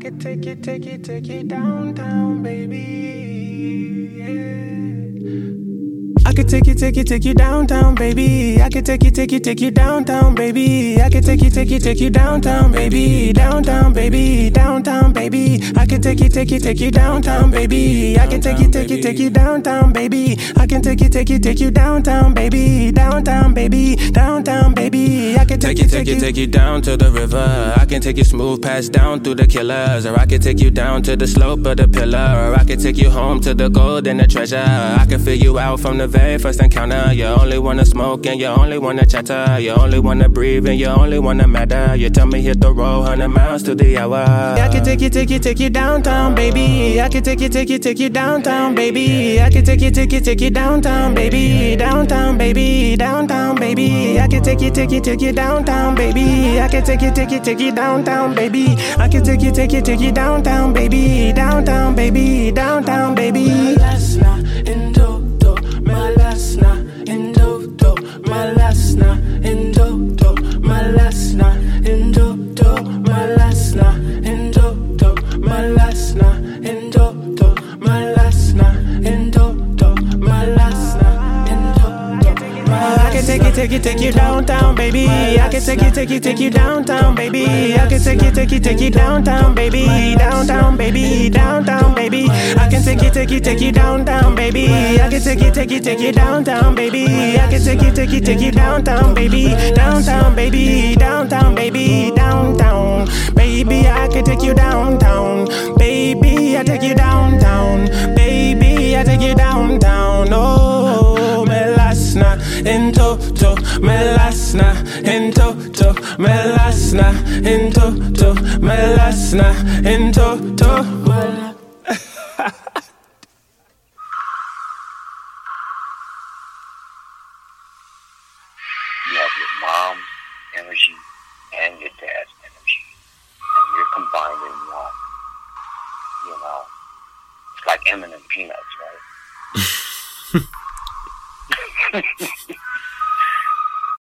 could take it, take it, take it downtown, baby. Yeah. I could take you, take you, take you downtown, baby. I could take you, take you, take you downtown, baby. I could take you, take you, take you downtown, baby. Downtown, baby. Downtown, baby. I could take you, take you, take you downtown, baby. I can take you, take you, take you downtown, baby. I can take you, take you, take you downtown, baby. Downtown, baby. Downtown, baby. I can take you, take you, take you down to the river. I can take you smooth past down through the killers, or I can take you down to the slope of the pillar, or I can take you home to the gold and the treasure. I can figure you out from the very first encounter. You only wanna smoke and you only wanna chatter. You only wanna breathe and you only wanna matter. You tell me hit the road, hundred miles to the hour. I can take you, take you, take you downtown, baby. I can take you, take you, take you downtown, baby. I can take you, take you, take you downtown, baby. Downtown, baby. Downtown, baby. I can take you, take you, take you downtown, baby. I can take you, take you, take you downtown, baby. I can take you, take you, take you downtown, baby. Downtown, baby. Downtown, Dodo, my last night in Dodo. I can take you, take you, take you downtown, baby. I can take you, take you, take you downtown, baby. I can take you, take you, take you downtown, baby. Downtown, baby. Downtown, baby. I can take you, take you, take you downtown, baby. I can take you, take you, take you downtown, baby. I can take you, take you, take you downtown, baby. Downtown, baby. Downtown, baby. Downtown, baby. I can take you downtown, in Toto, me last night in Toto, me last night in Toto, me last night in Toto. you have your mom's energy and your dad's energy, and you're combined in one. You know, it's like M&M peanuts, right?